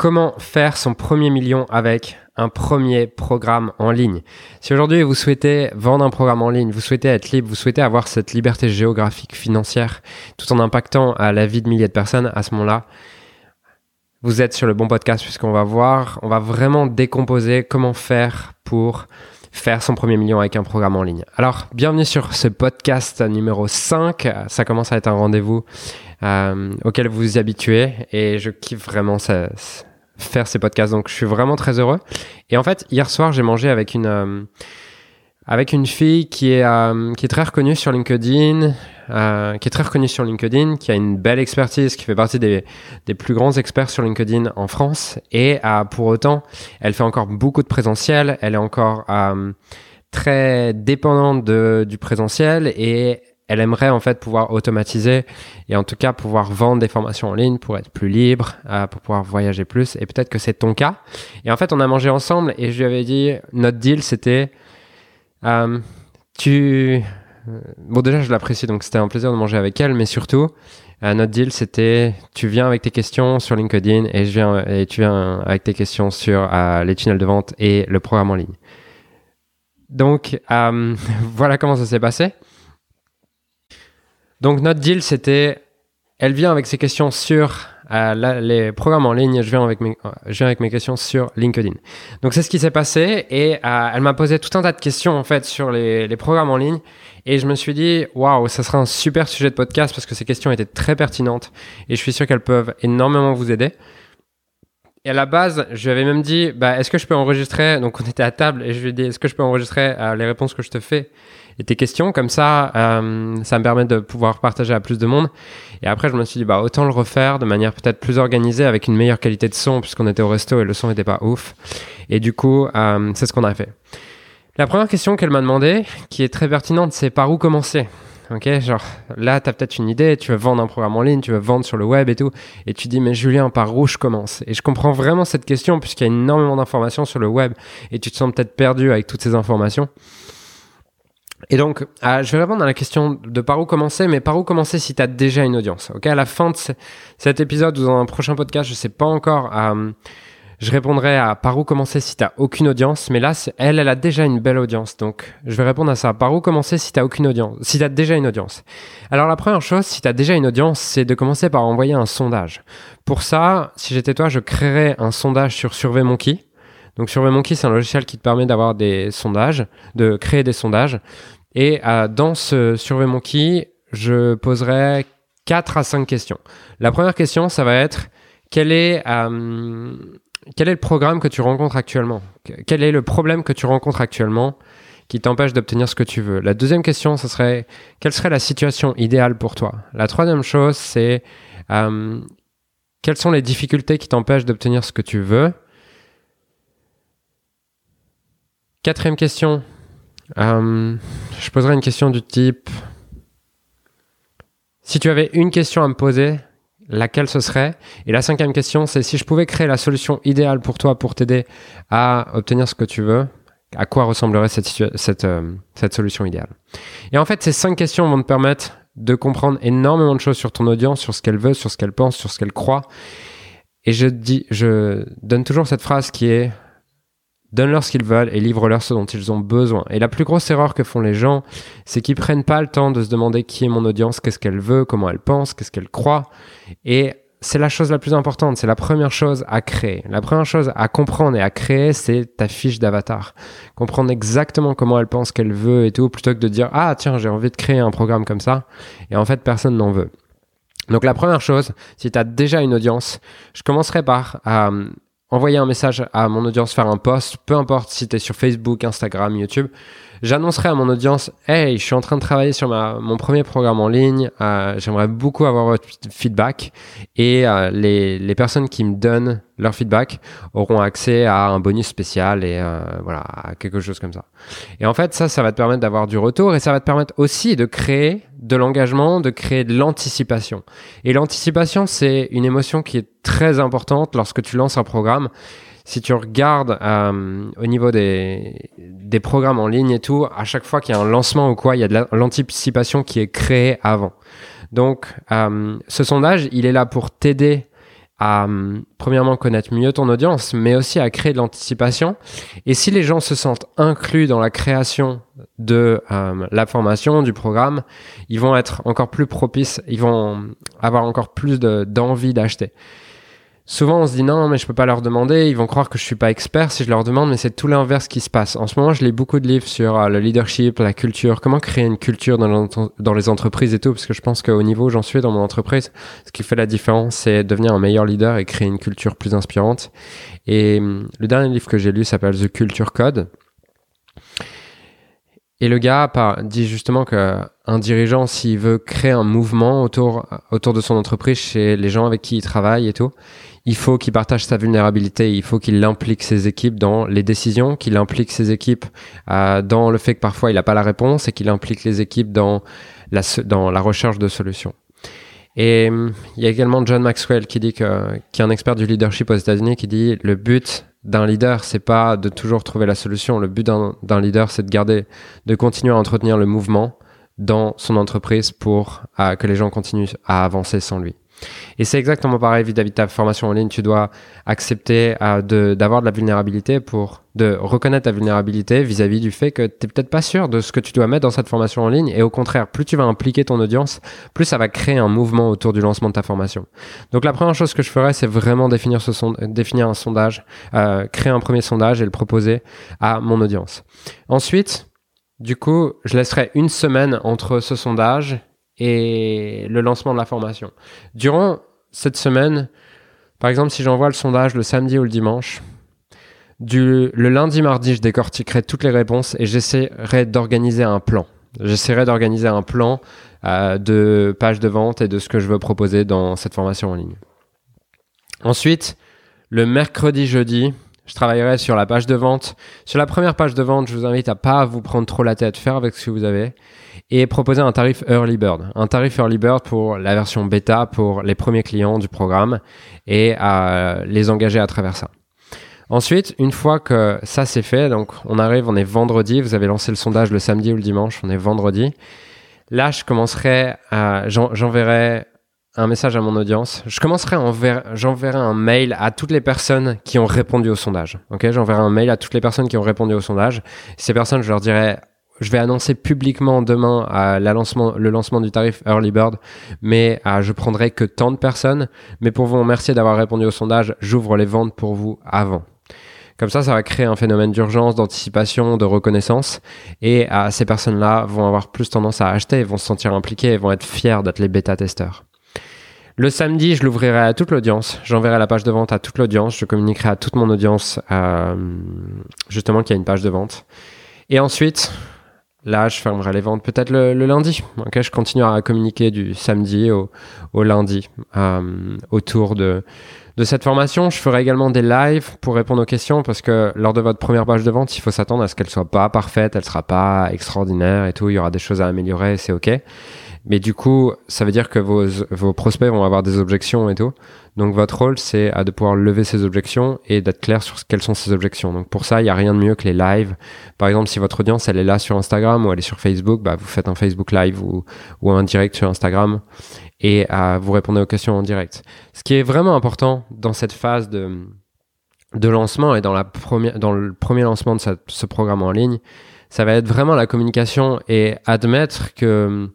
comment faire son premier million avec un premier programme en ligne? Si aujourd'hui vous souhaitez vendre un programme en ligne, vous souhaitez être libre, vous souhaitez avoir cette liberté géographique financière tout en impactant à la vie de milliers de personnes, à ce moment-là, vous êtes sur le bon podcast puisqu'on va voir, on va vraiment décomposer comment faire pour faire son premier million avec un programme en ligne. Alors, bienvenue sur ce podcast numéro 5. Ça commence à être un rendez-vous euh, auquel vous vous habituez et je kiffe vraiment ça, faire ces podcasts. Donc, je suis vraiment très heureux. Et en fait, hier soir, j'ai mangé avec une, euh, avec une fille qui est, euh, qui est très reconnue sur LinkedIn, euh, qui est très reconnue sur LinkedIn, qui a une belle expertise, qui fait partie des, des plus grands experts sur LinkedIn en France. Et pour autant, elle fait encore beaucoup de présentiel. Elle est encore très dépendante de, du présentiel et elle aimerait en fait pouvoir automatiser et en tout cas pouvoir vendre des formations en ligne pour être plus libre, euh, pour pouvoir voyager plus. Et peut-être que c'est ton cas. Et en fait, on a mangé ensemble et je lui avais dit, notre deal, c'était, euh, tu, euh, bon déjà, je l'apprécie, donc c'était un plaisir de manger avec elle, mais surtout, notre deal, c'était, tu viens avec tes questions sur LinkedIn et viens et tu viens avec tes questions sur les tunnels de vente et le programme en ligne. Donc voilà comment ça s'est passé. Donc notre deal, c'était, elle vient avec ses questions sur euh, les programmes en ligne, je viens avec mes, je viens avec mes questions sur LinkedIn. Donc c'est ce qui s'est passé et euh, elle m'a posé tout un tas de questions en fait sur les, programmes en ligne et je me suis dit waouh, ça sera un super sujet de podcast parce que ces questions étaient très pertinentes et je suis sûr qu'elles peuvent énormément vous aider. Et à la base, je lui avais même dit, bah, est-ce que je peux enregistrer? Donc on était à table et je lui ai dit, est-ce que je peux enregistrer euh, les réponses que je te fais? Et tes questions Comme ça, euh, ça me permet de pouvoir partager à plus de monde. Et après, je me suis dit, bah, autant le refaire de manière peut-être plus organisée avec une meilleure qualité de son puisqu'on était au resto et le son n'était pas ouf. Et du coup, euh, c'est ce qu'on a fait. La première question qu'elle m'a demandé, qui est très pertinente, c'est par où commencer? Ok, genre là, tu as peut-être une idée, tu veux vendre un programme en ligne, tu veux vendre sur le web et tout, et tu dis, mais Julien, par où je commence? Et je comprends vraiment cette question, puisqu'il y a énormément d'informations sur le web, et tu te sens peut-être perdu avec toutes ces informations. Et donc, euh, je vais répondre à la question de par où commencer, mais par où commencer si tu as déjà une audience. Ok, à la fin de cet épisode ou dans un prochain podcast, je sais pas encore. Euh, je répondrai à par où commencer si tu aucune audience, mais là, elle, elle a déjà une belle audience. Donc, je vais répondre à ça. Par où commencer si tu aucune audience, si tu as déjà une audience? Alors, la première chose, si tu as déjà une audience, c'est de commencer par envoyer un sondage. Pour ça, si j'étais toi, je créerais un sondage sur SurveyMonkey. Donc, SurveyMonkey, c'est un logiciel qui te permet d'avoir des sondages, de créer des sondages. Et euh, dans ce SurveyMonkey, je poserai 4 à 5 questions. La première question, ça va être quel est euh, quel est le programme que tu rencontres actuellement? Quel est le problème que tu rencontres actuellement qui t'empêche d'obtenir ce que tu veux? La deuxième question, ce serait quelle serait la situation idéale pour toi? La troisième chose, c'est euh, quelles sont les difficultés qui t'empêchent d'obtenir ce que tu veux? Quatrième question, euh, je poserai une question du type si tu avais une question à me poser, laquelle ce serait? Et la cinquième question, c'est si je pouvais créer la solution idéale pour toi pour t'aider à obtenir ce que tu veux, à quoi ressemblerait cette, euh, cette solution idéale? Et en fait, ces cinq questions vont te permettre de comprendre énormément de choses sur ton audience, sur ce qu'elle veut, sur ce qu'elle pense, sur ce qu'elle croit. Et je dis, je donne toujours cette phrase qui est Donne-leur ce qu'ils veulent et livre-leur ce dont ils ont besoin. Et la plus grosse erreur que font les gens, c'est qu'ils prennent pas le temps de se demander qui est mon audience, qu'est-ce qu'elle veut, comment elle pense, qu'est-ce qu'elle croit. Et c'est la chose la plus importante, c'est la première chose à créer. La première chose à comprendre et à créer, c'est ta fiche d'avatar. Comprendre exactement comment elle pense, qu'elle veut et tout, plutôt que de dire ah tiens j'ai envie de créer un programme comme ça. Et en fait personne n'en veut. Donc la première chose, si tu as déjà une audience, je commencerai par euh, envoyer un message à mon audience, faire un post, peu importe si tu es sur Facebook, Instagram, YouTube, j'annoncerai à mon audience Hey, je suis en train de travailler sur ma, mon premier programme en ligne, euh, j'aimerais beaucoup avoir votre feedback. Et euh, les, les personnes qui me donnent leur feedback auront accès à un bonus spécial et euh, voilà, à quelque chose comme ça. Et en fait, ça, ça va te permettre d'avoir du retour et ça va te permettre aussi de créer de l'engagement, de créer de l'anticipation. Et l'anticipation, c'est une émotion qui est très importante lorsque tu lances un programme. Si tu regardes euh, au niveau des, des programmes en ligne et tout, à chaque fois qu'il y a un lancement ou quoi, il y a de l'anticipation qui est créée avant. Donc, euh, ce sondage, il est là pour t'aider à, hum, premièrement, connaître mieux ton audience, mais aussi à créer de l'anticipation. Et si les gens se sentent inclus dans la création de hum, la formation, du programme, ils vont être encore plus propices, ils vont avoir encore plus d'envie d'acheter. Souvent, on se dit non, mais je peux pas leur demander. Ils vont croire que je suis pas expert si je leur demande, mais c'est tout l'inverse qui se passe. En ce moment, je lis beaucoup de livres sur euh, le leadership, la culture, comment créer une culture dans, les entreprises et tout, parce que je pense qu'au niveau où j'en suis dans mon entreprise, ce qui fait la différence, c'est devenir un meilleur leader et créer une culture plus inspirante. Et hum, le dernier livre que j'ai lu s'appelle The Culture Code. Et le gars dit justement qu'un dirigeant, s'il veut créer un mouvement autour, autour de son entreprise chez les gens avec qui il travaille et tout, il faut qu'il partage sa vulnérabilité, il faut qu'il implique ses équipes dans les décisions, qu'il implique ses équipes euh, dans le fait que parfois il n'a pas la réponse et qu'il implique les équipes dans la, dans la recherche de solutions. Et hum, il y a également John Maxwell qui dit que, qui est un expert du leadership aux États-Unis, qui dit le but d'un leader, c'est pas de toujours trouver la solution. Le but d'un leader, c'est de garder, de continuer à entretenir le mouvement dans son entreprise pour que les gens continuent à avancer sans lui. Et c'est exactement pareil vis-à-vis de ta formation en ligne. Tu dois accepter euh, d'avoir de, la vulnérabilité pour de reconnaître ta vulnérabilité vis-à-vis du fait que tu n'es peut-être pas sûr de ce que tu dois mettre dans cette formation en ligne. Et au contraire, plus tu vas impliquer ton audience, plus ça va créer un mouvement autour du lancement de ta formation. Donc la première chose que je ferais, c'est vraiment définir, un sondage, euh, créer un premier sondage et le proposer à mon audience. Ensuite, du coup, je laisserai une semaine entre ce sondage et le lancement de la formation. Durant cette semaine, par exemple, si j'envoie le sondage le samedi ou le dimanche, du, le lundi, mardi, je décortiquerai toutes les réponses et j'essaierai d'organiser un plan. J'essaierai d'organiser un plan euh, de page de vente et de ce que je veux proposer dans cette formation en ligne. Ensuite, le mercredi, jeudi, je travaillerai sur la page de vente. Sur la première page de vente, je vous invite à pas vous prendre trop la tête, faire avec ce que vous avez et proposer un tarif Early Bird. Un tarif Early Bird pour la version bêta pour les premiers clients du programme et à les engager à travers ça. Ensuite, une fois que ça c'est fait, donc on arrive, on est vendredi, vous avez lancé le sondage le samedi ou le dimanche, on est vendredi. Là, je commencerai à, j'enverrai un message à mon audience. Je commencerai j'enverrai un mail à toutes les personnes qui ont répondu au sondage. Ok, j'enverrai un mail à toutes les personnes qui ont répondu au sondage. Ces personnes, je leur dirai, je vais annoncer publiquement demain lancement, le lancement du tarif Early Bird, mais euh, je prendrai que tant de personnes. Mais pour vous remercier d'avoir répondu au sondage, j'ouvre les ventes pour vous avant. Comme ça, ça va créer un phénomène d'urgence, d'anticipation, de reconnaissance. Et euh, ces personnes-là vont avoir plus tendance à acheter, vont se sentir impliquées vont être fiers d'être les bêta-testeurs. Le samedi, je l'ouvrirai à toute l'audience. J'enverrai la page de vente à toute l'audience. Je communiquerai à toute mon audience euh, justement qu'il y a une page de vente. Et ensuite, là, je fermerai les ventes peut-être le, lundi. Ok, je continuerai à communiquer du samedi au, lundi euh, autour de, de cette formation. Je ferai également des lives pour répondre aux questions parce que lors de votre première page de vente, il faut s'attendre à ce qu'elle soit pas parfaite, elle sera pas extraordinaire et tout. Il y aura des choses à améliorer, c'est ok. Mais du coup, ça veut dire que vos, vos prospects vont avoir des objections et tout. Donc votre rôle, c'est de pouvoir lever ces objections et d'être clair sur quelles sont ces objections. Donc pour ça, il n'y a rien de mieux que les lives. Par exemple, si votre audience, elle est là sur Instagram ou elle est sur Facebook, bah, vous faites un Facebook Live ou, ou un direct sur Instagram et euh, vous répondez aux questions en direct. Ce qui est vraiment important dans cette phase de, de lancement et dans, la première, dans le premier lancement de ce programme en ligne, ça va être vraiment la communication et admettre que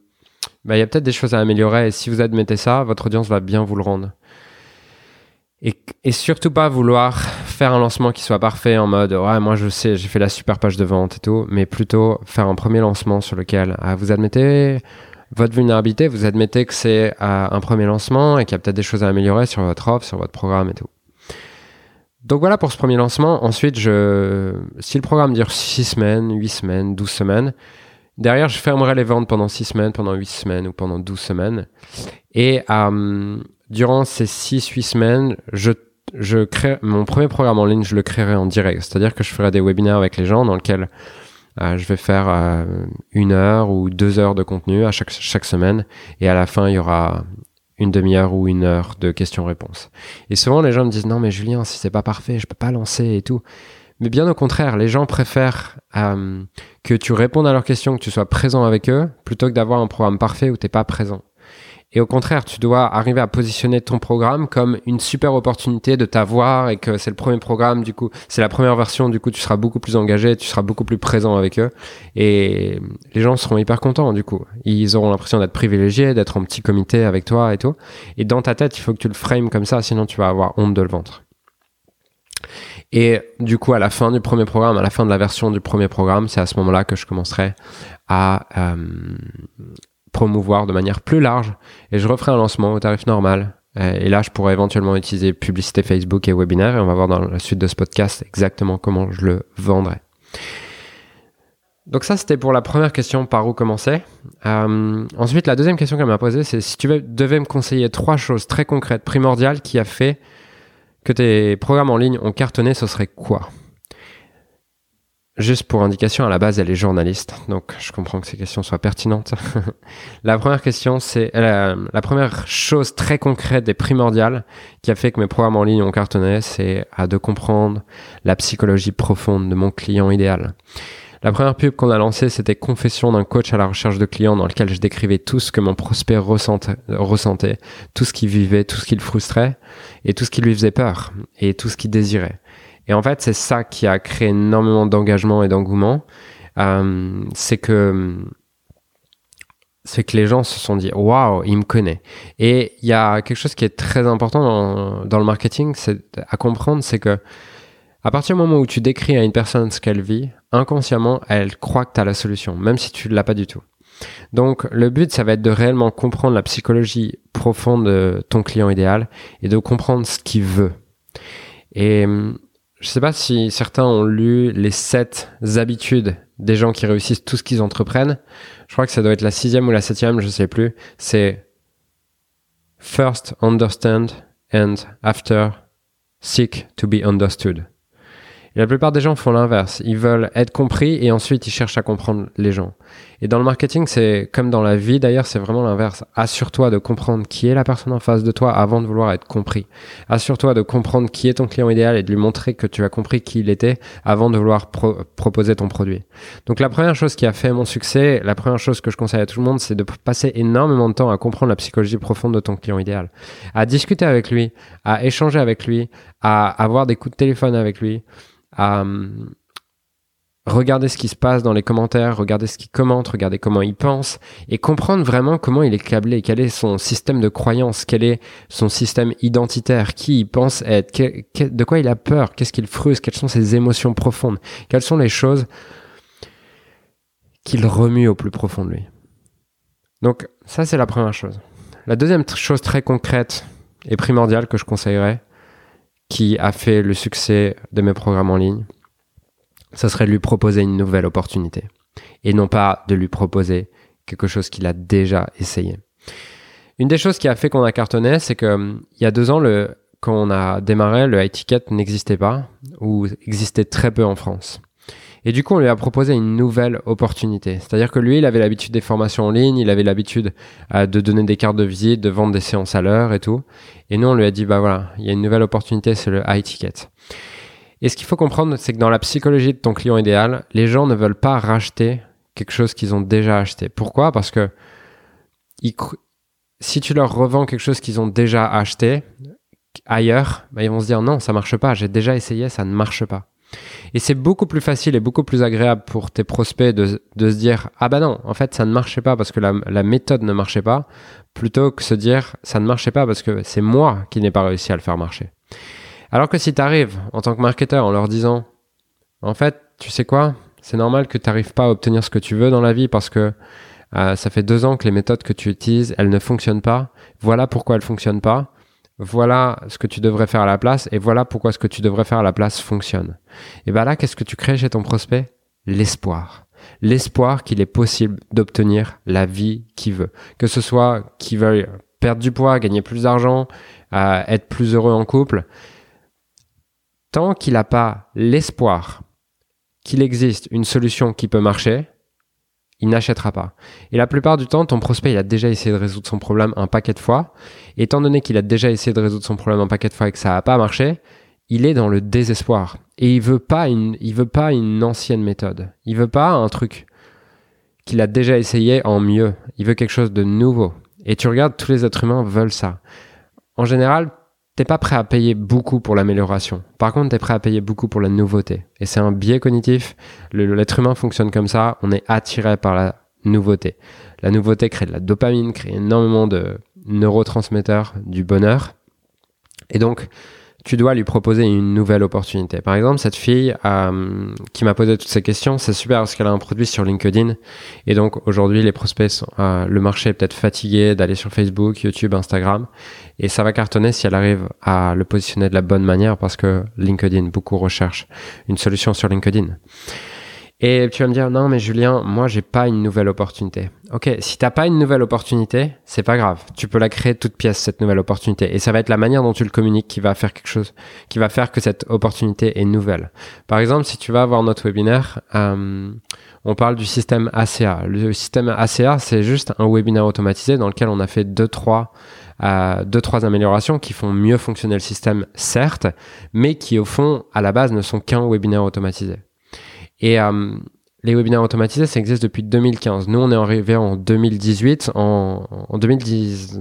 bah, il y a peut-être des choses à améliorer. Et si vous admettez ça, votre audience va bien vous le rendre. Et, surtout pas vouloir faire un lancement qui soit parfait en mode ouais moi je sais j'ai fait la super page de vente et tout mais plutôt faire un premier lancement sur lequel ah, vous admettez votre vulnérabilité vous admettez que c'est ah, un premier lancement et qu'il y a peut-être des choses à améliorer sur votre offre sur votre programme et tout donc voilà pour ce premier lancement ensuite je si le programme dure 6 semaines 8 semaines 12 semaines Derrière, je fermerai les ventes pendant 6 semaines, pendant 8 semaines ou pendant 12 semaines. Et euh, durant ces 6-8 semaines, je, je crée mon premier programme en ligne, je le créerai en direct. C'est-à-dire que je ferai des webinaires avec les gens dans lesquels euh, je vais faire euh, une heure ou deux heures de contenu à chaque, chaque semaine. Et à la fin, il y aura une demi-heure ou une heure de questions-réponses. Et souvent, les gens me disent non, mais Julien, si c'est pas parfait, je peux pas lancer et tout. Mais bien au contraire, les gens préfèrent euh, que tu répondes à leurs questions, que tu sois présent avec eux, plutôt que d'avoir un programme parfait où tu n'es pas présent. Et au contraire, tu dois arriver à positionner ton programme comme une super opportunité de t'avoir et que c'est le premier programme, du coup, c'est la première version, du coup, tu seras beaucoup plus engagé, tu seras beaucoup plus présent avec eux. Et les gens seront hyper contents, du coup. Ils auront l'impression d'être privilégiés, d'être en petit comité avec toi et tout. Et dans ta tête, il faut que tu le frames comme ça, sinon tu vas avoir honte de le vendre. Et du coup, à la fin du premier programme, à la fin de la version du premier programme, c'est à ce moment-là que je commencerai à euh, promouvoir de manière plus large et je referai un lancement au tarif normal. Euh, et là, je pourrais éventuellement utiliser publicité Facebook et webinaire et on va voir dans la suite de ce podcast exactement comment je le vendrai. Donc ça, c'était pour la première question, par où commencer. Euh, ensuite, la deuxième question qu'elle m'a posée, c'est si tu devais me conseiller trois choses très concrètes, primordiales, qui a fait que tes programmes en ligne ont cartonné, ce serait quoi? Juste pour indication, à la base, elle est journaliste, donc je comprends que ces questions soient pertinentes. la première question, c'est la, première chose très concrète et primordiale qui a fait que mes programmes en ligne ont cartonné, c'est de comprendre la psychologie profonde de mon client idéal. La première pub qu'on a lancée, c'était Confession d'un coach à la recherche de clients dans lequel je décrivais tout ce que mon prospect ressentait, tout ce qu'il vivait, tout ce qui le frustrait et tout ce qui lui faisait peur et tout ce qu'il désirait. Et en fait, c'est ça qui a créé énormément d'engagement et d'engouement. Euh, c'est que c'est que les gens se sont dit waouh, il me connaît. Et il y a quelque chose qui est très important dans, dans le marketing, c'est à comprendre, c'est que à partir du moment où tu décris à une personne ce qu'elle vit, inconsciemment, elle croit que tu as la solution, même si tu ne l'as pas du tout. Donc le but, ça va être de réellement comprendre la psychologie profonde de ton client idéal et de comprendre ce qu'il veut. Et je sais pas si certains ont lu les sept habitudes des gens qui réussissent tout ce qu'ils entreprennent. Je crois que ça doit être la sixième ou la septième, je sais plus. C'est first understand and after seek to be understood la plupart des gens font l'inverse. Ils veulent être compris et ensuite ils cherchent à comprendre les gens. Et dans le marketing, c'est comme dans la vie d'ailleurs, c'est vraiment l'inverse. Assure-toi de comprendre qui est la personne en face de toi avant de vouloir être compris. Assure-toi de comprendre qui est ton client idéal et de lui montrer que tu as compris qui il était avant de vouloir proposer ton produit. Donc la première chose qui a fait mon succès, la première chose que je conseille à tout le monde, c'est de passer énormément de temps à comprendre la psychologie profonde de ton client idéal, à discuter avec lui, à échanger avec lui, à avoir des coups de téléphone avec lui à euh, regarder ce qui se passe dans les commentaires, regarder ce qu'il commente, regarder comment il pense et comprendre vraiment comment il est câblé, quel est son système de croyance, quel est son système identitaire, qui il pense être, de quoi il a peur, qu'est-ce qu'il frustre, quelles sont ses émotions profondes, quelles sont les choses qu'il remue au plus profond de lui. Donc ça c'est la première chose. La deuxième chose très concrète et primordiale que je conseillerais, qui a fait le succès de mes programmes en ligne, ça serait de lui proposer une nouvelle opportunité et non pas de lui proposer quelque chose qu'il a déjà essayé. Une des choses qui a fait qu'on a cartonné, c'est que hum, il y a deux ans, quand on a démarré, le high ticket n'existait pas ou existait très peu en France. Et du coup, on lui a proposé une nouvelle opportunité. C'est-à-dire que lui, il avait l'habitude des formations en ligne, il avait l'habitude euh, de donner des cartes de visite, de vendre des séances à l'heure et tout. Et nous, on lui a dit, bah voilà, il y a une nouvelle opportunité, c'est le high ticket. Et ce qu'il faut comprendre, c'est que dans la psychologie de ton client idéal, les gens ne veulent pas racheter quelque chose qu'ils ont déjà acheté. Pourquoi? Parce que si tu leur revends quelque chose qu'ils ont déjà acheté ailleurs, bah, ils vont se dire non, ça marche pas, j'ai déjà essayé, ça ne marche pas. Et c'est beaucoup plus facile et beaucoup plus agréable pour tes prospects de, se dire ah bah non, en fait ça ne marchait pas parce que la, méthode ne marchait pas, plutôt que se dire ça ne marchait pas parce que c'est moi qui n'ai pas réussi à le faire marcher. Alors que si tu arrives en tant que marketeur en leur disant en fait, tu sais quoi, c'est normal que tu n'arrives pas à obtenir ce que tu veux dans la vie parce que euh, ça fait deux ans que les méthodes que tu utilises, elles ne fonctionnent pas. Voilà pourquoi elles fonctionnent pas voilà ce que tu devrais faire à la place et voilà pourquoi ce que tu devrais faire à la place fonctionne. Et bien là, qu'est-ce que tu crées chez ton prospect? L'espoir. L'espoir qu'il est possible d'obtenir la vie qu'il veut. Que ce soit qu'il veuille perdre du poids, gagner plus d'argent, euh, être plus heureux en couple. Tant qu'il n'a pas l'espoir qu'il existe une solution qui peut marcher, il n'achètera pas. Et la plupart du temps, ton prospect, il a déjà essayé de résoudre son problème un paquet de fois. étant donné qu'il a déjà essayé de résoudre son problème un paquet de fois et que ça n'a pas marché, il est dans le désespoir. Et il veut pas une, il veut pas une ancienne méthode. Il veut pas un truc qu'il a déjà essayé en mieux. Il veut quelque chose de nouveau. Et tu regardes, tous les êtres humains veulent ça. En général, t'es pas prêt à payer beaucoup pour l'amélioration. Par contre, tu es prêt à payer beaucoup pour la nouveauté. Et c'est un biais cognitif. L'être humain fonctionne comme ça. On est attiré par la nouveauté. La nouveauté crée de la dopamine, crée énormément de neurotransmetteurs du bonheur. Et donc, tu dois lui proposer une nouvelle opportunité. Par exemple, cette fille euh, qui m'a posé toutes ces questions, c'est super parce qu'elle a un produit sur LinkedIn. Et donc aujourd'hui, les prospects, euh, le marché est peut-être fatigué d'aller sur Facebook, YouTube, Instagram. Et ça va cartonner si elle arrive à le positionner de la bonne manière parce que LinkedIn, beaucoup recherchent une solution sur LinkedIn. Et tu vas me dire, non, mais Julien, moi, j'ai pas une nouvelle opportunité. Ok, si t'as pas une nouvelle opportunité, c'est pas grave. Tu peux la créer toute pièce, cette nouvelle opportunité. Et ça va être la manière dont tu le communiques qui va faire quelque chose, qui va faire que cette opportunité est nouvelle. Par exemple, si tu vas voir notre webinaire, euh, on parle du système ACA. Le système ACA, c'est juste un webinaire automatisé dans lequel on a fait deux, trois, euh, deux, trois améliorations qui font mieux fonctionner le système, certes, mais qui, au fond, à la base, ne sont qu'un webinaire automatisé. Et euh, les webinaires automatisés, ça existe depuis 2015. Nous, on est arrivé en 2018, en, en 2010,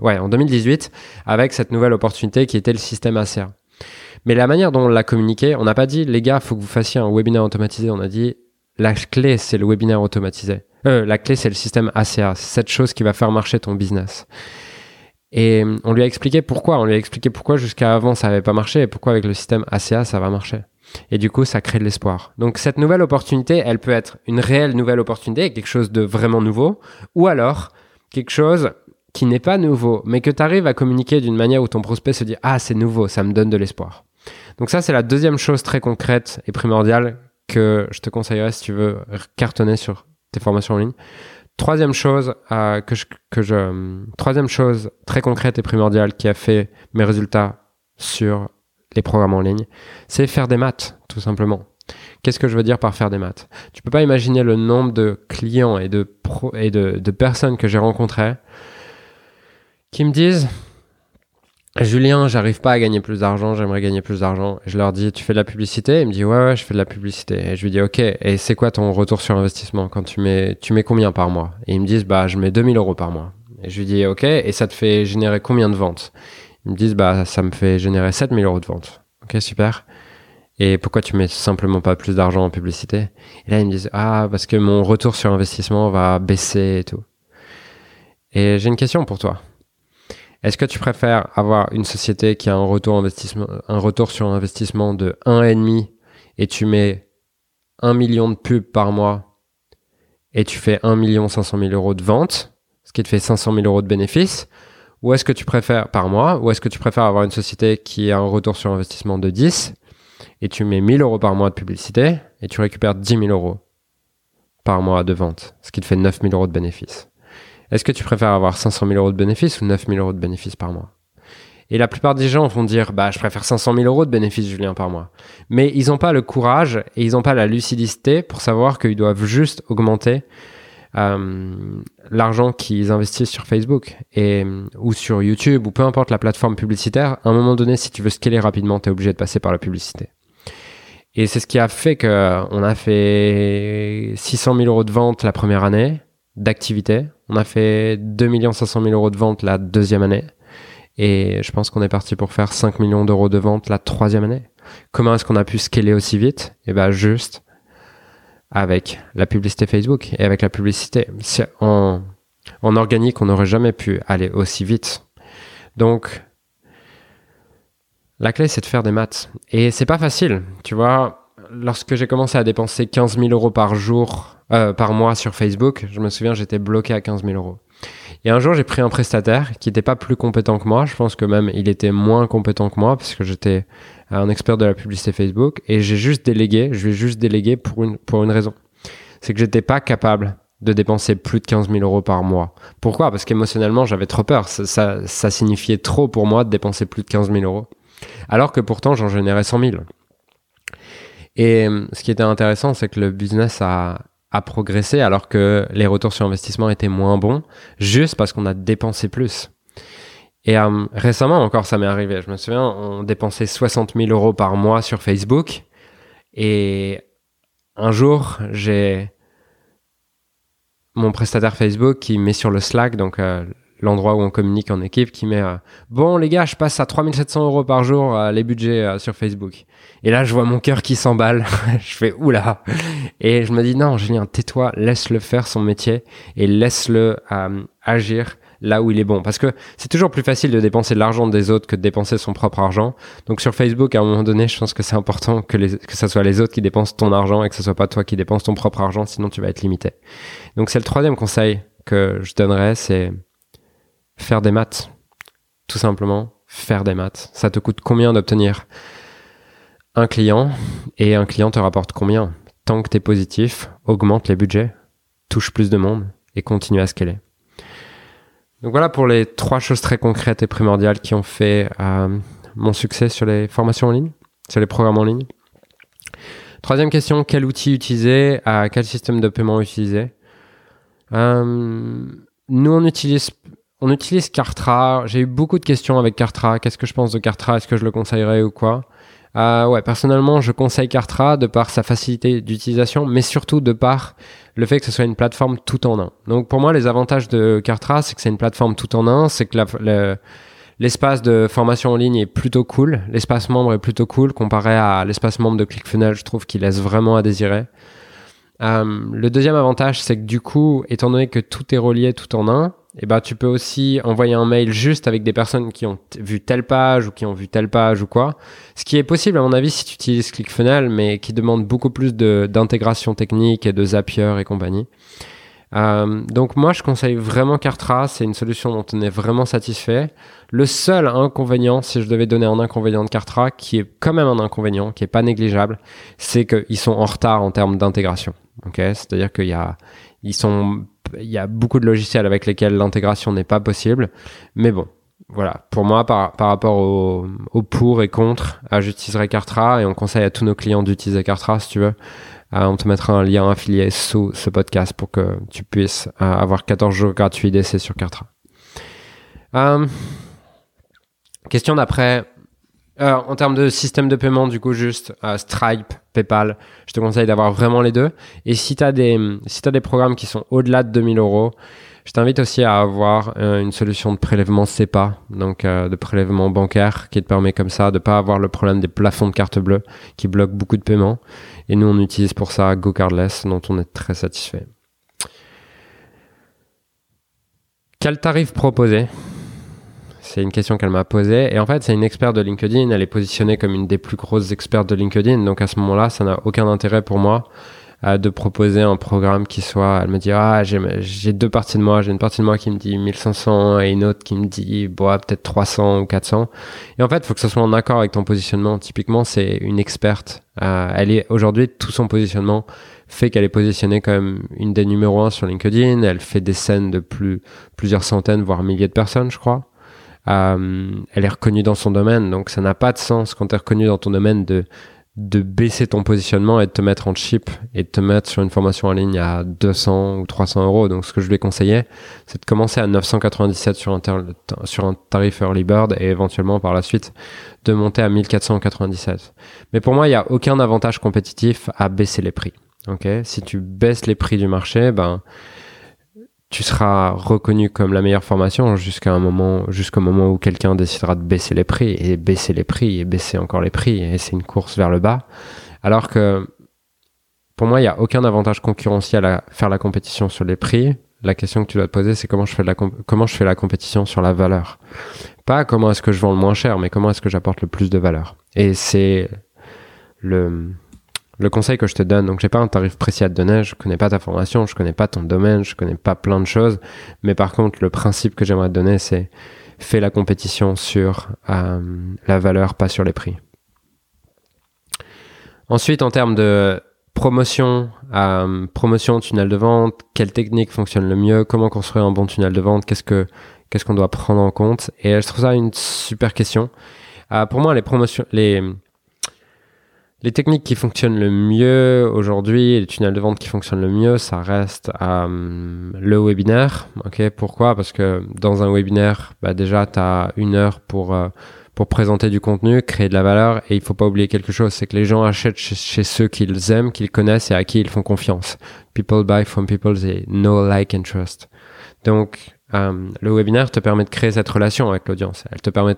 ouais, en 2018, avec cette nouvelle opportunité qui était le système ACA. Mais la manière dont on l'a communiqué, on n'a pas dit, les gars, faut que vous fassiez un webinaire automatisé. On a dit, la clé, c'est le webinaire automatisé. Euh, la clé, c'est le système ACA. C'est cette chose qui va faire marcher ton business. Et on lui a expliqué pourquoi. On lui a expliqué pourquoi jusqu'à avant ça n'avait pas marché et pourquoi avec le système ACA ça va marcher. Et du coup, ça crée de l'espoir. Donc cette nouvelle opportunité, elle peut être une réelle nouvelle opportunité, quelque chose de vraiment nouveau, ou alors quelque chose qui n'est pas nouveau, mais que tu arrives à communiquer d'une manière où ton prospect se dit Ah, c'est nouveau, ça me donne de l'espoir. Donc ça, c'est la deuxième chose très concrète et primordiale que je te conseillerais si tu veux cartonner sur tes formations en ligne. Troisième chose euh, que, je, que je, troisième chose très concrète et primordiale qui a fait mes résultats sur les programmes en ligne, c'est faire des maths, tout simplement. Qu'est-ce que je veux dire par faire des maths? Tu peux pas imaginer le nombre de clients et de, et de, personnes que j'ai rencontrées qui me disent Julien, j'arrive pas à gagner plus d'argent, j'aimerais gagner plus d'argent. Je leur dis, tu fais de la publicité? Il me dit, ouais, ouais, je fais de la publicité. Et je lui dis, ok, et c'est quoi ton retour sur investissement quand tu mets, tu mets combien par mois? Et ils me disent, bah, je mets 2000 euros par mois. Et je lui dis, ok, et ça te fait générer combien de ventes? Ils me disent, bah, ça me fait générer 7000 euros de vente. Ok, super. Et pourquoi tu mets simplement pas plus d'argent en publicité? Et là, ils me disent, ah, parce que mon retour sur investissement va baisser et tout. Et j'ai une question pour toi. Est-ce que tu préfères avoir une société qui a un retour, investissement, un retour sur investissement de 1,5 et tu mets 1 million de pubs par mois et tu fais 1 million 500 000 euros de vente, ce qui te fait 500 000 euros de bénéfices ou est-ce que tu préfères par mois Ou est-ce que tu préfères avoir une société qui a un retour sur investissement de 10 et tu mets 1000 euros par mois de publicité et tu récupères 10 000 euros par mois de vente, ce qui te fait 9 000 euros de bénéfices. Est-ce que tu préfères avoir 500 000 euros de bénéfices ou 9 000 euros de bénéfices par mois? Et la plupart des gens vont dire, bah, je préfère 500 000 euros de bénéfices, Julien, par mois. Mais ils n'ont pas le courage et ils n'ont pas la lucidité pour savoir qu'ils doivent juste augmenter l'argent qu'ils investissent sur Facebook et, ou sur YouTube ou peu importe la plateforme publicitaire, à un moment donné, si tu veux scaler rapidement, tu es obligé de passer par la publicité. Et c'est ce qui a fait qu'on a fait 600 000 euros de vente la première année d'activité. On a fait 2 500 000 euros de vente la deuxième année. Et je pense qu'on est parti pour faire 5 millions d'euros de vente la troisième année. Comment est-ce qu'on a pu scaler aussi vite? Eh ben juste avec la publicité Facebook et avec la publicité. En, en organique, on n'aurait jamais pu aller aussi vite. Donc, la clé, c'est de faire des maths. Et c'est pas facile. Tu vois, lorsque j'ai commencé à dépenser 15 000 euros par jour, euh, par mois sur Facebook, je me souviens, j'étais bloqué à 15 000 euros. Et un jour, j'ai pris un prestataire qui n'était pas plus compétent que moi. Je pense que même il était moins compétent que moi parce que j'étais un expert de la publicité Facebook. Et j'ai juste délégué, je vais juste déléguer pour une, pour une raison. C'est que j'étais pas capable de dépenser plus de 15 000 euros par mois. Pourquoi? Parce qu'émotionnellement, j'avais trop peur. Ça, ça, signifiait trop pour moi de dépenser plus de 15 000 euros. Alors que pourtant, j'en générais 100 000. Et ce qui était intéressant, c'est que le business a, a progressé alors que les retours sur investissement étaient moins bons, juste parce qu'on a dépensé plus. Et euh, récemment encore, ça m'est arrivé. Je me souviens, on dépensait 60 000 euros par mois sur Facebook. Et un jour, j'ai mon prestataire Facebook qui met sur le Slack, donc euh, l'endroit où on communique en équipe, qui met euh, Bon, les gars, je passe à 3700 euros par jour les budgets sur Facebook. Et là, je vois mon cœur qui s'emballe. je fais Oula Et je me dis Non, Julien, tais-toi, laisse-le faire son métier et laisse-le agir là où il est bon. Parce que c'est toujours plus facile de dépenser l'argent des autres que de dépenser son propre argent. Donc sur Facebook, à un moment donné, je pense que c'est important que, les, que ce soit les autres qui dépensent ton argent et que ce soit pas toi qui dépenses ton propre argent, sinon tu vas être limité. Donc c'est le troisième conseil que je donnerais, c'est faire des maths. Tout simplement, faire des maths. Ça te coûte combien d'obtenir un client et un client te rapporte combien? Tant que tu es positif, augmente les budgets, touche plus de monde et continue à scaler. Donc voilà pour les trois choses très concrètes et primordiales qui ont fait euh, mon succès sur les formations en ligne, sur les programmes en ligne. Troisième question, quel outil utiliser à Quel système de paiement utiliser? Euh, Nous, on utilise, on utilise Cartra. J'ai eu beaucoup de questions avec Cartra. Qu'est-ce que je pense de Cartra? Est-ce que je le conseillerais ou quoi? Euh, ouais, personnellement, je conseille Cartra de par sa facilité d'utilisation, mais surtout de par le fait que ce soit une plateforme tout en un. Donc pour moi, les avantages de Cartra, c'est que c'est une plateforme tout en un, c'est que l'espace de formation en ligne est plutôt cool, l'espace membre est plutôt cool comparé à l'espace membre de ClickFunnels, je trouve qu'il laisse vraiment à désirer. Euh, le deuxième avantage, c'est que du coup, étant donné que tout est relié tout en un, eh ben, tu peux aussi envoyer un mail juste avec des personnes qui ont vu telle page ou qui ont vu telle page ou quoi. Ce qui est possible, à mon avis, si tu utilises ClickFunnels, mais qui demande beaucoup plus d'intégration technique et de Zapier et compagnie. Euh, donc moi, je conseille vraiment Cartra. C'est une solution dont on est vraiment satisfait. Le seul inconvénient, si je devais donner un inconvénient de Cartra, qui est quand même un inconvénient, qui est pas négligeable, c'est qu'ils sont en retard en termes d'intégration. Ok, c'est-à-dire qu'il y a, ils sont il y a beaucoup de logiciels avec lesquels l'intégration n'est pas possible. Mais bon, voilà. Pour moi, par, par rapport au, au, pour et contre, euh, j'utiliserai Cartra et on conseille à tous nos clients d'utiliser Cartra si tu veux. Euh, on te mettra un lien affilié sous ce podcast pour que tu puisses euh, avoir 14 jours gratuits d'essai sur Cartra. question d'après. En termes de système de paiement, du coup, juste Stripe, PayPal, je te conseille d'avoir vraiment les deux. Et si tu as, des, si as des programmes qui sont au-delà de 2000 euros, je t'invite aussi à avoir euh, une solution de prélèvement SEPA, donc euh, de prélèvement bancaire, qui te permet comme ça de ne pas avoir le problème des plafonds de carte bleue qui bloquent beaucoup de paiements. Et nous, on utilise pour ça GoCardless, dont on est très satisfait. Quel tarif proposer? C'est une question qu'elle m'a posée. Et en fait, c'est une experte de LinkedIn. Elle est positionnée comme une des plus grosses expertes de LinkedIn. Donc à ce moment-là, ça n'a aucun intérêt pour moi euh, de proposer un programme qui soit. Elle me dit Ah, j'ai deux parties de moi. J'ai une partie de moi qui me dit 1500 et une autre qui me dit bah, peut-être 300 ou 400. Et en fait, il faut que ça soit en accord avec ton positionnement. Typiquement, c'est une experte. Euh, elle est aujourd'hui, tout son positionnement fait qu'elle est positionnée comme une des numéros 1 sur LinkedIn. Elle fait des scènes de plus, plusieurs centaines, voire milliers de personnes, je crois. Euh, elle est reconnue dans son domaine, donc ça n'a pas de sens quand tu es reconnu dans ton domaine de, de baisser ton positionnement et de te mettre en chip et de te mettre sur une formation en ligne à 200 ou 300 euros. Donc ce que je lui ai conseillé, c'est de commencer à 997 sur un, sur un tarif Early Bird et éventuellement par la suite de monter à 1497. Mais pour moi, il n'y a aucun avantage compétitif à baisser les prix. Ok, si tu baisses les prix du marché, ben tu seras reconnu comme la meilleure formation jusqu'à un moment, jusqu'au moment où quelqu'un décidera de baisser les prix et baisser les prix et baisser encore les prix et c'est une course vers le bas. Alors que pour moi, il n'y a aucun avantage concurrentiel à faire la compétition sur les prix. La question que tu dois te poser, c'est comment je fais la comment je fais la compétition sur la valeur? Pas comment est-ce que je vends le moins cher, mais comment est-ce que j'apporte le plus de valeur. Et c'est le le conseil que je te donne, donc j'ai pas un tarif précis à te donner, je connais pas ta formation, je connais pas ton domaine, je connais pas plein de choses, mais par contre le principe que j'aimerais te donner c'est fais la compétition sur euh, la valeur, pas sur les prix. Ensuite, en termes de promotion, euh, promotion, tunnel de vente, quelle technique fonctionne le mieux, comment construire un bon tunnel de vente, qu'est-ce que qu'est-ce qu'on doit prendre en compte, et je trouve ça une super question. Euh, pour moi, les promotions, les les techniques qui fonctionnent le mieux aujourd'hui, les tunnels de vente qui fonctionnent le mieux, ça reste euh, le webinaire. Ok, pourquoi? Parce que dans un webinaire, bah déjà, tu as une heure pour, euh, pour présenter du contenu, créer de la valeur. Et il faut pas oublier quelque chose, c'est que les gens achètent chez, ceux qu'ils aiment, qu'ils connaissent et à qui ils font confiance. People buy from people they know, like and trust. Donc, euh, le webinaire te permet de créer cette relation avec l'audience. Elle te permet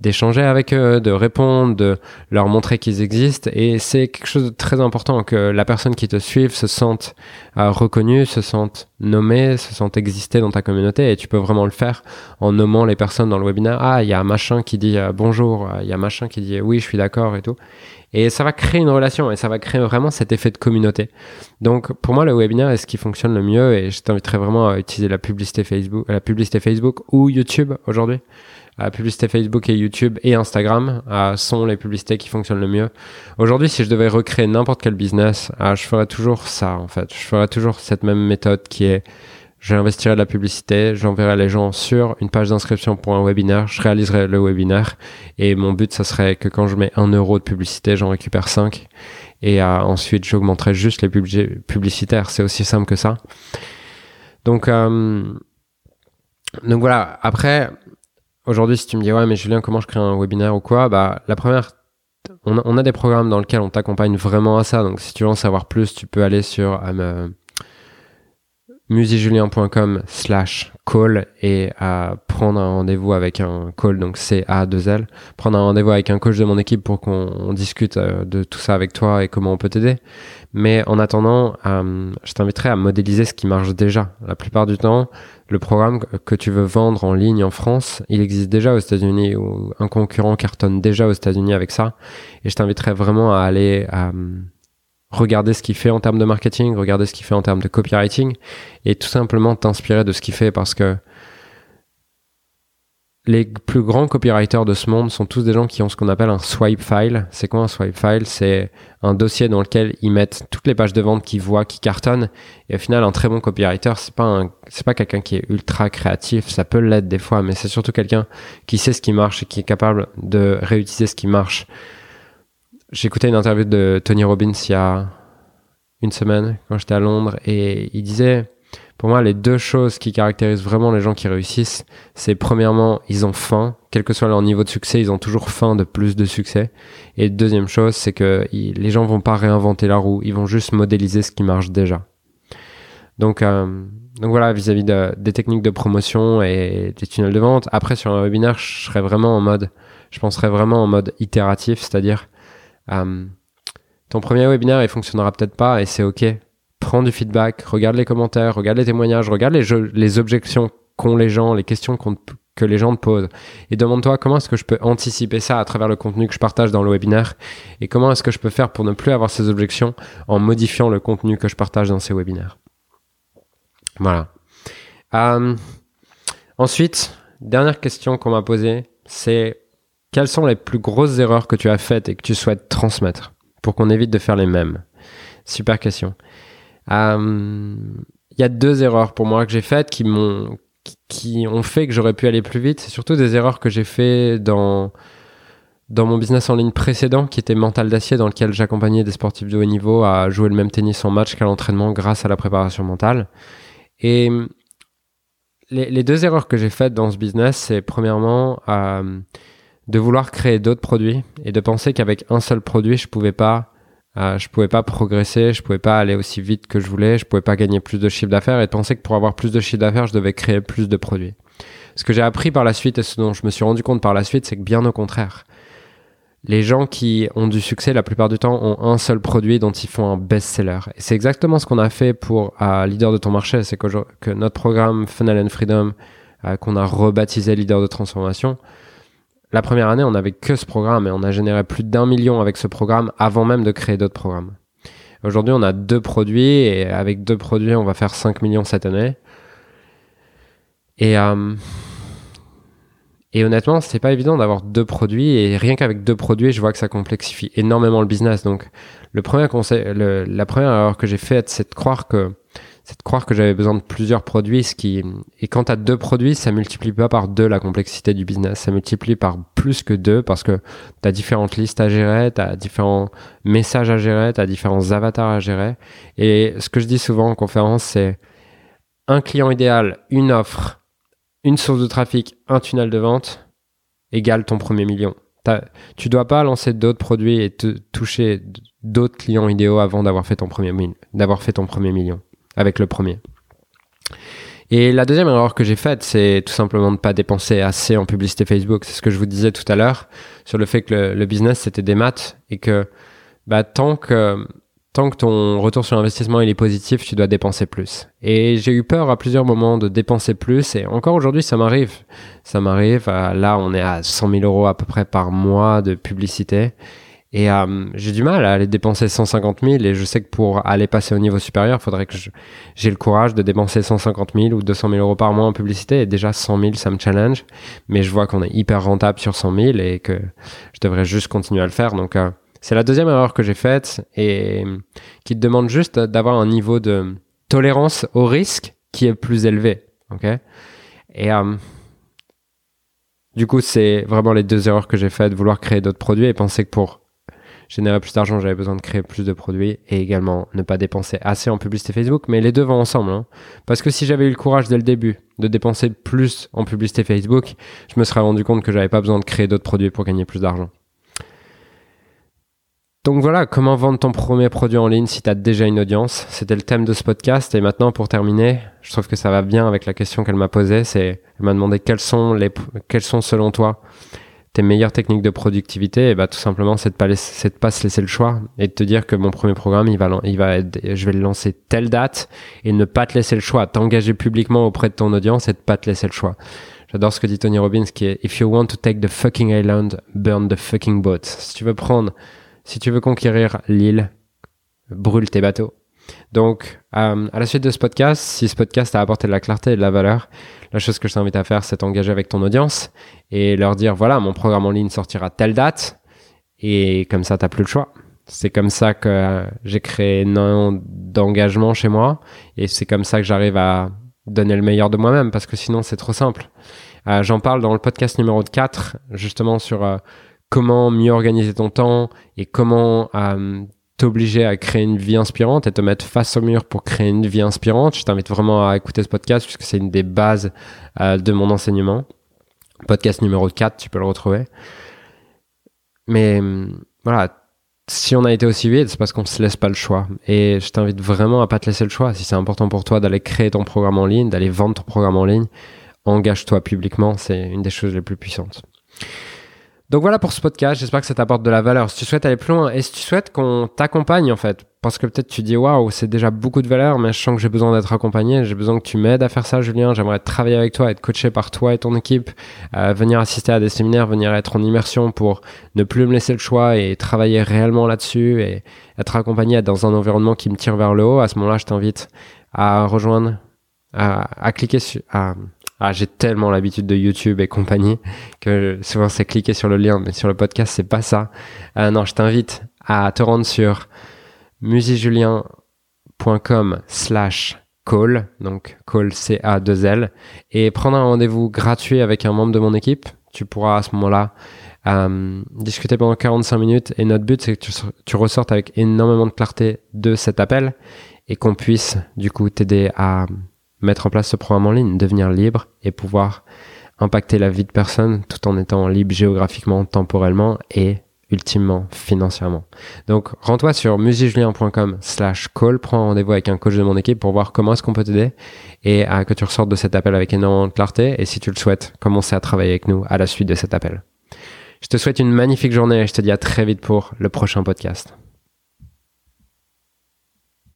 d'échanger avec eux, de répondre, de leur montrer qu'ils existent. Et c'est quelque chose de très important que la personne qui te suive se sente euh, reconnue, se sente nommée, se sente exister dans ta communauté. Et tu peux vraiment le faire en nommant les personnes dans le webinaire. Ah, il y a machin qui dit euh, bonjour, il y a machin qui dit oui, je suis d'accord et tout. Et ça va créer une relation et ça va créer vraiment cet effet de communauté. Donc pour moi, le webinaire est ce qui fonctionne le mieux et je t'inviterai vraiment à utiliser la publicité Facebook, la publicité Facebook ou YouTube aujourd'hui. La publicité Facebook et YouTube et Instagram euh, sont les publicités qui fonctionnent le mieux. Aujourd'hui, si je devais recréer n'importe quel business, euh, je ferais toujours ça en fait. Je ferais toujours cette même méthode qui est J'investirai de la publicité, j'enverrai les gens sur une page d'inscription pour un webinaire, je réaliserai le webinaire et mon but, ça serait que quand je mets un euro de publicité, j'en récupère 5 et euh, ensuite j'augmenterai juste les publicitaires. C'est aussi simple que ça. Donc, euh, donc voilà. Après, aujourd'hui, si tu me dis ouais, mais Julien, comment je crée un webinaire ou quoi, bah la première on a, on a, des programmes dans lesquels on t'accompagne vraiment à ça. Donc, si tu veux en savoir plus, tu peux aller sur euh, musijulien.com slash call et à prendre un rendez-vous avec un call, donc c a 2 l prendre un rendez-vous avec un coach de mon équipe pour qu'on discute euh, de tout ça avec toi et comment on peut t'aider. Mais en attendant, euh, je t'inviterai à modéliser ce qui marche déjà. La plupart du temps, le programme que tu veux vendre en ligne en France, il existe déjà aux États-Unis ou un concurrent cartonne déjà aux États-Unis avec ça. Et je t'inviterai vraiment à aller euh, regarder ce qu'il fait en termes de marketing, regarder ce qu'il fait en termes de copywriting et tout simplement t'inspirer de ce qu'il fait parce que les plus grands copywriters de ce monde sont tous des gens qui ont ce qu'on appelle un swipe file. C'est quoi un swipe file? C'est un dossier dans lequel ils mettent toutes les pages de vente qu'ils voient, qui cartonnent. Et au final, un très bon copywriter, c'est pas c'est pas quelqu'un qui est ultra créatif. Ça peut l'être des fois, mais c'est surtout quelqu'un qui sait ce qui marche et qui est capable de réutiliser ce qui marche écouté une interview de Tony Robbins il y a une semaine quand j'étais à Londres et il disait pour moi les deux choses qui caractérisent vraiment les gens qui réussissent c'est premièrement ils ont faim. Quel que soit leur niveau de succès ils ont toujours faim de plus de succès. Et deuxième chose c'est que les gens vont pas réinventer la roue ils vont juste modéliser ce qui marche déjà. Donc euh, donc voilà vis-à-vis des techniques de promotion et des tunnels de vente. Après sur un webinaire je serais vraiment en mode je penserais vraiment en mode itératif c'est-à-dire euh, ton premier webinaire, il fonctionnera peut-être pas et c'est ok. Prends du feedback, regarde les commentaires, regarde les témoignages, regarde les, objections qu'ont les gens, les questions que les gens te posent. Et demande-toi comment est-ce que je peux anticiper ça à travers le contenu que je partage dans le webinaire et comment est-ce que je peux faire pour ne plus avoir ces objections en modifiant le contenu que je partage dans ces webinaires. Voilà. Euh, ensuite, dernière question qu'on m'a posée, c'est quelles sont les plus grosses erreurs que tu as faites et que tu souhaites transmettre pour qu'on évite de faire les mêmes? Super question. Euh, il y a deux erreurs pour moi que j'ai faites qui m'ont qui ont fait que j'aurais pu aller plus vite. C'est surtout des erreurs que j'ai fait dans dans mon business en ligne précédent, qui était Mental d'acier, dans lequel j'accompagnais des sportifs de haut niveau à jouer le même tennis en match qu'à l'entraînement grâce à la préparation mentale. Et les, les deux erreurs que j'ai faites dans ce business, c'est premièrement euh, de vouloir créer d'autres produits et de penser qu'avec un seul produit, je pouvais pas, euh, je pouvais pas progresser, je pouvais pas aller aussi vite que je voulais, je pouvais pas gagner plus de chiffre d'affaires et de penser que pour avoir plus de chiffre d'affaires, je devais créer plus de produits. Ce que j'ai appris par la suite et ce dont je me suis rendu compte par la suite, c'est que bien au contraire, les gens qui ont du succès, la plupart du temps, ont un seul produit dont ils font un best-seller. Et c'est exactement ce qu'on a fait pour euh, Leader de ton marché, c'est que, que, notre programme Funnel and Freedom, euh, qu'on a rebaptisé Leader de transformation, la première année, on n'avait que ce programme et on a généré plus d'un million avec ce programme avant même de créer d'autres programmes. Aujourd'hui, on a deux produits et avec deux produits, on va faire 5 millions cette année. Et, euh, et honnêtement, c'est pas évident d'avoir deux produits et rien qu'avec deux produits, je vois que ça complexifie énormément le business. Donc, le premier conseil, la première erreur que j'ai faite, c'est de croire que c'est de croire que j'avais besoin de plusieurs produits, ce qui et quand tu as deux produits, ça multiplie pas par deux la complexité du business, ça multiplie par plus que deux parce que tu as différentes listes à gérer, tu as différents messages à gérer, tu as différents avatars à gérer et ce que je dis souvent en conférence, c'est un client idéal, une offre, une source de trafic, un tunnel de vente. égale ton premier million. Tu dois pas lancer d'autres produits et te toucher d'autres clients idéaux avant d'avoir fait ton premier d'avoir fait ton premier million avec le premier. Et la deuxième erreur que j'ai faite, c'est tout simplement de ne pas dépenser assez en publicité Facebook. C'est ce que je vous disais tout à l'heure sur le fait que le, business c'était des maths et que bah, tant que tant que ton retour sur investissement il est positif, tu dois dépenser plus. Et j'ai eu peur à plusieurs moments de dépenser plus et encore aujourd'hui ça m'arrive. Ça m'arrive. là on est à 100 000 euros à peu près par mois de publicité. Et euh, j'ai du mal à aller dépenser 150 000 et je sais que pour aller passer au niveau supérieur, il faudrait que j'ai le courage de dépenser 150 000 ou 200 000 euros par mois en publicité. Et déjà 100 000, ça me challenge. Mais je vois qu'on est hyper rentable sur 100 000 et que je devrais juste continuer à le faire. Donc euh, c'est la deuxième erreur que j'ai faite et qui te demande juste d'avoir un niveau de tolérance au risque qui est plus élevé. Ok? Et euh, du coup, c'est vraiment les deux erreurs que j'ai faites, vouloir créer d'autres produits et penser que pour générer plus d'argent, j'avais besoin de créer plus de produits et également ne pas dépenser assez en publicité Facebook. Mais les deux vont ensemble. Hein. Parce que si j'avais eu le courage dès le début de dépenser plus en publicité Facebook, je me serais rendu compte que j'avais pas besoin de créer d'autres produits pour gagner plus d'argent. Donc voilà, comment vendre ton premier produit en ligne si tu as déjà une audience? C'était le thème de ce podcast. Et maintenant, pour terminer, je trouve que ça va bien avec la question qu'elle m'a posée. C'est, elle m'a demandé quelles sont, les, quelles sont selon toi tes meilleures techniques de productivité. Et bah, tout simplement, c'est de pas laisser, de pas se laisser le choix et de te dire que mon premier programme, il va, il va, je vais le lancer telle date et ne pas te laisser le choix. T'engager publiquement auprès de ton audience et de pas te laisser le choix. J'adore ce que dit Tony Robbins qui est If you want to take the fucking island, burn the fucking boat. Si tu veux prendre si tu veux conquérir l'île, brûle tes bateaux. Donc, euh, à la suite de ce podcast, si ce podcast a apporté de la clarté et de la valeur, la chose que je t'invite à faire, c'est t'engager avec ton audience et leur dire, voilà, mon programme en ligne sortira telle date. Et comme ça, t'as plus le choix. C'est comme ça que j'ai créé énormément d'engagement chez moi. Et c'est comme ça que j'arrive à donner le meilleur de moi-même parce que sinon, c'est trop simple. Euh, j'en parle dans le podcast numéro 4, justement sur euh, comment mieux organiser ton temps et comment euh, t'obliger à créer une vie inspirante et te mettre face au mur pour créer une vie inspirante. Je t'invite vraiment à écouter ce podcast puisque c'est une des bases euh, de mon enseignement. Podcast numéro 4, tu peux le retrouver. Mais voilà, si on a été aussi vite, c'est parce qu'on se laisse pas le choix. Et je t'invite vraiment à pas te laisser le choix. Si c'est important pour toi d'aller créer ton programme en ligne, d'aller vendre ton programme en ligne, engage-toi publiquement. C'est une des choses les plus puissantes. Donc voilà pour ce podcast, j'espère que ça t'apporte de la valeur. Si tu souhaites aller plus loin et si tu souhaites qu'on t'accompagne en fait, parce que peut-être tu dis waouh, c'est déjà beaucoup de valeur, mais je sens que j'ai besoin d'être accompagné, j'ai besoin que tu m'aides à faire ça, Julien. J'aimerais travailler avec toi, être coaché par toi et ton équipe, euh, venir assister à des séminaires, venir être en immersion pour ne plus me laisser le choix et travailler réellement là-dessus et être accompagné dans un environnement qui me tire vers le haut. À ce moment-là, je t'invite à rejoindre, à, à cliquer sur, à ah, j'ai tellement l'habitude de YouTube et compagnie que souvent c'est cliquer sur le lien, mais sur le podcast, c'est pas ça. Euh, non, je t'invite à te rendre sur musijulien.com slash call, donc call C-A-2-L, et prendre un rendez-vous gratuit avec un membre de mon équipe. Tu pourras à ce moment-là euh, discuter pendant 45 minutes et notre but c'est que tu, tu ressortes avec énormément de clarté de cet appel et qu'on puisse du coup t'aider à mettre en place ce programme en ligne, devenir libre et pouvoir impacter la vie de personne tout en étant libre géographiquement, temporellement et ultimement financièrement. Donc rends-toi sur musicjulien.com slash call, prends rendez-vous avec un coach de mon équipe pour voir comment est-ce qu'on peut t'aider et à que tu ressortes de cet appel avec énormément de clarté et si tu le souhaites, commencer à travailler avec nous à la suite de cet appel. Je te souhaite une magnifique journée et je te dis à très vite pour le prochain podcast.